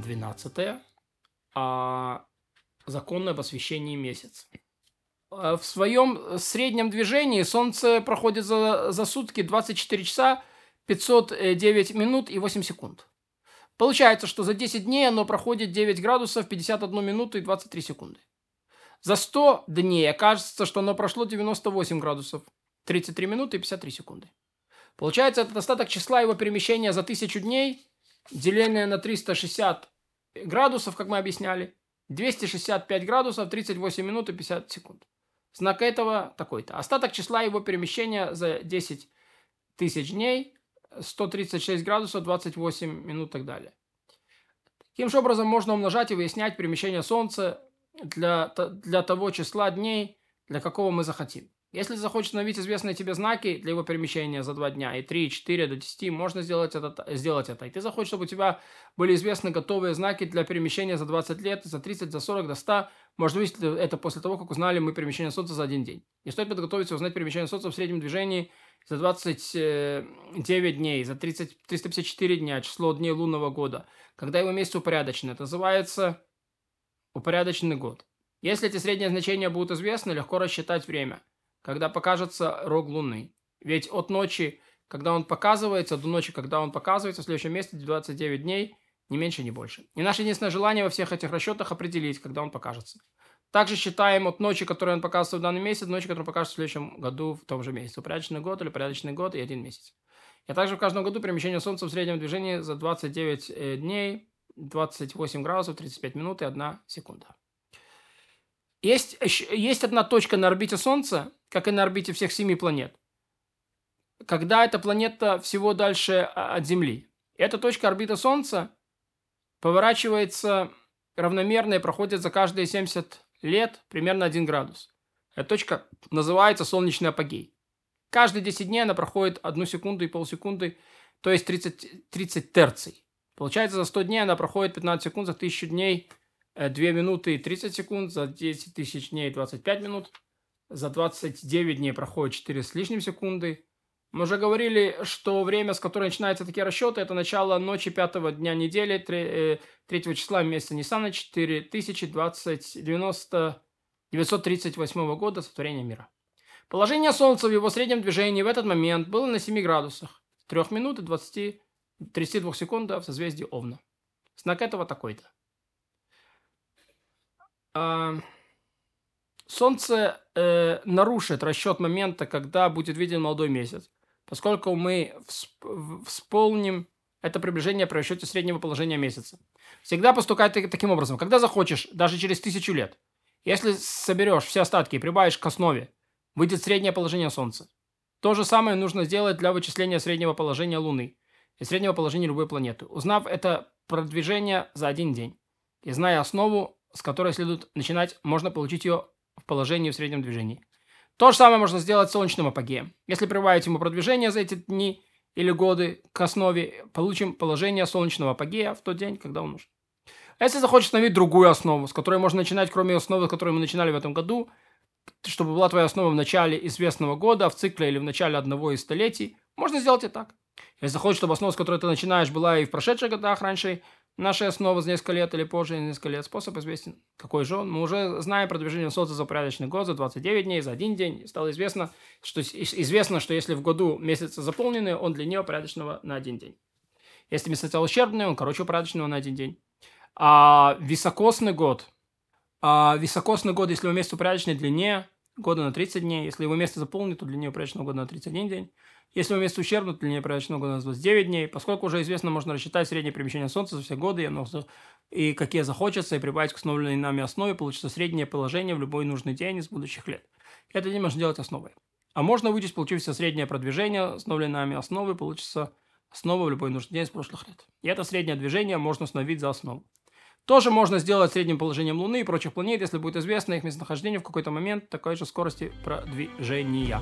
12 а законное посвящение месяца. А В своем среднем движении Солнце проходит за, за сутки 24 часа 509 минут и 8 секунд. Получается, что за 10 дней оно проходит 9 градусов 51 минуту и 23 секунды. За 100 дней окажется, что оно прошло 98 градусов 33 минуты и 53 секунды. Получается, это остаток числа его перемещения за 1000 дней, деленное на 360 градусов, как мы объясняли, 265 градусов 38 минут и 50 секунд. Знак этого такой-то. Остаток числа его перемещения за 10 тысяч дней 136 градусов 28 минут и так далее. Таким же образом можно умножать и выяснять перемещение Солнца для, для того числа дней, для какого мы захотим. Если захочешь установить известные тебе знаки для его перемещения за два дня, и 3, и 4 до 10, можно сделать это, сделать это. И ты захочешь, чтобы у тебя были известны готовые знаки для перемещения за 20 лет, за 30, за 40, до 100. Можно увидеть это после того, как узнали мы перемещение Солнца за один день. Не стоит подготовиться узнать перемещение Солнца в среднем движении за 29 дней, за 30, 354 дня, число дней лунного года, когда его месяц упорядочен. Это называется упорядоченный год. Если эти средние значения будут известны, легко рассчитать время – когда покажется рог Луны. Ведь от ночи, когда он показывается, до ночи, когда он показывается, в следующем месте 29 дней, не меньше, не больше. И наше единственное желание во всех этих расчетах определить, когда он покажется. Также считаем от ночи, которую он показывается в данный месяц, до ночи, которая покажется в следующем году в том же месяце. Порядочный год или порядочный год и один месяц. И также в каждом году перемещение Солнца в среднем движении за 29 э, дней, 28 градусов, 35 минут и 1 секунда. Есть, есть одна точка на орбите Солнца, как и на орбите всех семи планет, когда эта планета всего дальше а, от Земли. Эта точка орбиты Солнца поворачивается равномерно и проходит за каждые 70 лет примерно 1 градус. Эта точка называется солнечный апогей. Каждые 10 дней она проходит 1 секунду и полсекунды, то есть 30, 30 терций. Получается, за 100 дней она проходит 15 секунд, за 1000 дней – 2 э, минуты и 30 секунд, за 10 тысяч дней 25 минут, за 29 дней проходит 4 с лишним секунды. Мы уже говорили, что время, с которого начинаются такие расчеты, это начало ночи пятого дня недели, 3, 3 э, числа месяца Ниссана, 4020, 90, 938 года сотворения мира. Положение Солнца в его среднем движении в этот момент было на 7 градусах, 3 минуты 20, 32 секунд в созвездии Овна. Знак этого такой-то. А, солнце э, нарушит расчет момента, когда будет виден молодой месяц, поскольку мы всп- вспомним это приближение при расчете среднего положения месяца. Всегда поступай таким образом. Когда захочешь, даже через тысячу лет, если соберешь все остатки и прибавишь к основе, выйдет среднее положение Солнца. То же самое нужно сделать для вычисления среднего положения Луны и среднего положения любой планеты, узнав это продвижение за один день. И зная основу, с которой следует начинать, можно получить ее в положении в среднем движении. То же самое можно сделать с солнечным апогеем. Если прибавить ему продвижение за эти дни или годы к основе, получим положение солнечного апогея в тот день, когда он нужен. А если захочешь установить другую основу, с которой можно начинать, кроме основы, с которой мы начинали в этом году, чтобы была твоя основа в начале известного года, в цикле или в начале одного из столетий, можно сделать и так. Если захочешь, чтобы основа, с которой ты начинаешь, была и в прошедших годах раньше, Наша основа за несколько лет или позже, несколько лет. Способ известен. Какой же он? Мы уже знаем про движение Солнца за порядочный год, за 29 дней, за один день. Стало известно, что, известно, что если в году месяцы заполнены, он длиннее порядочного на один день. Если месяц ущербный, он короче порядочного на один день. А високосный год. А високосный год, если его месяц упорядочный, длиннее года на 30 дней. Если его место заполнено, то длиннее упорядоченного года на 31 день. Если у место ущербно, то длиннее порядочного года на 29 дней. Поскольку уже известно, можно рассчитать среднее перемещение Солнца за все годы, и, оно, и какие захочется, и прибавить к установленной нами основе, получится среднее положение в любой нужный день из будущих лет. Это не можно делать основой. А можно вычесть получившееся среднее продвижение, установленной нами основы, получится основа в любой нужный день из прошлых лет. И это среднее движение можно установить за основу. Тоже можно сделать средним положением Луны и прочих планет, если будет известно их местонахождение в какой-то момент такой же скорости продвижения.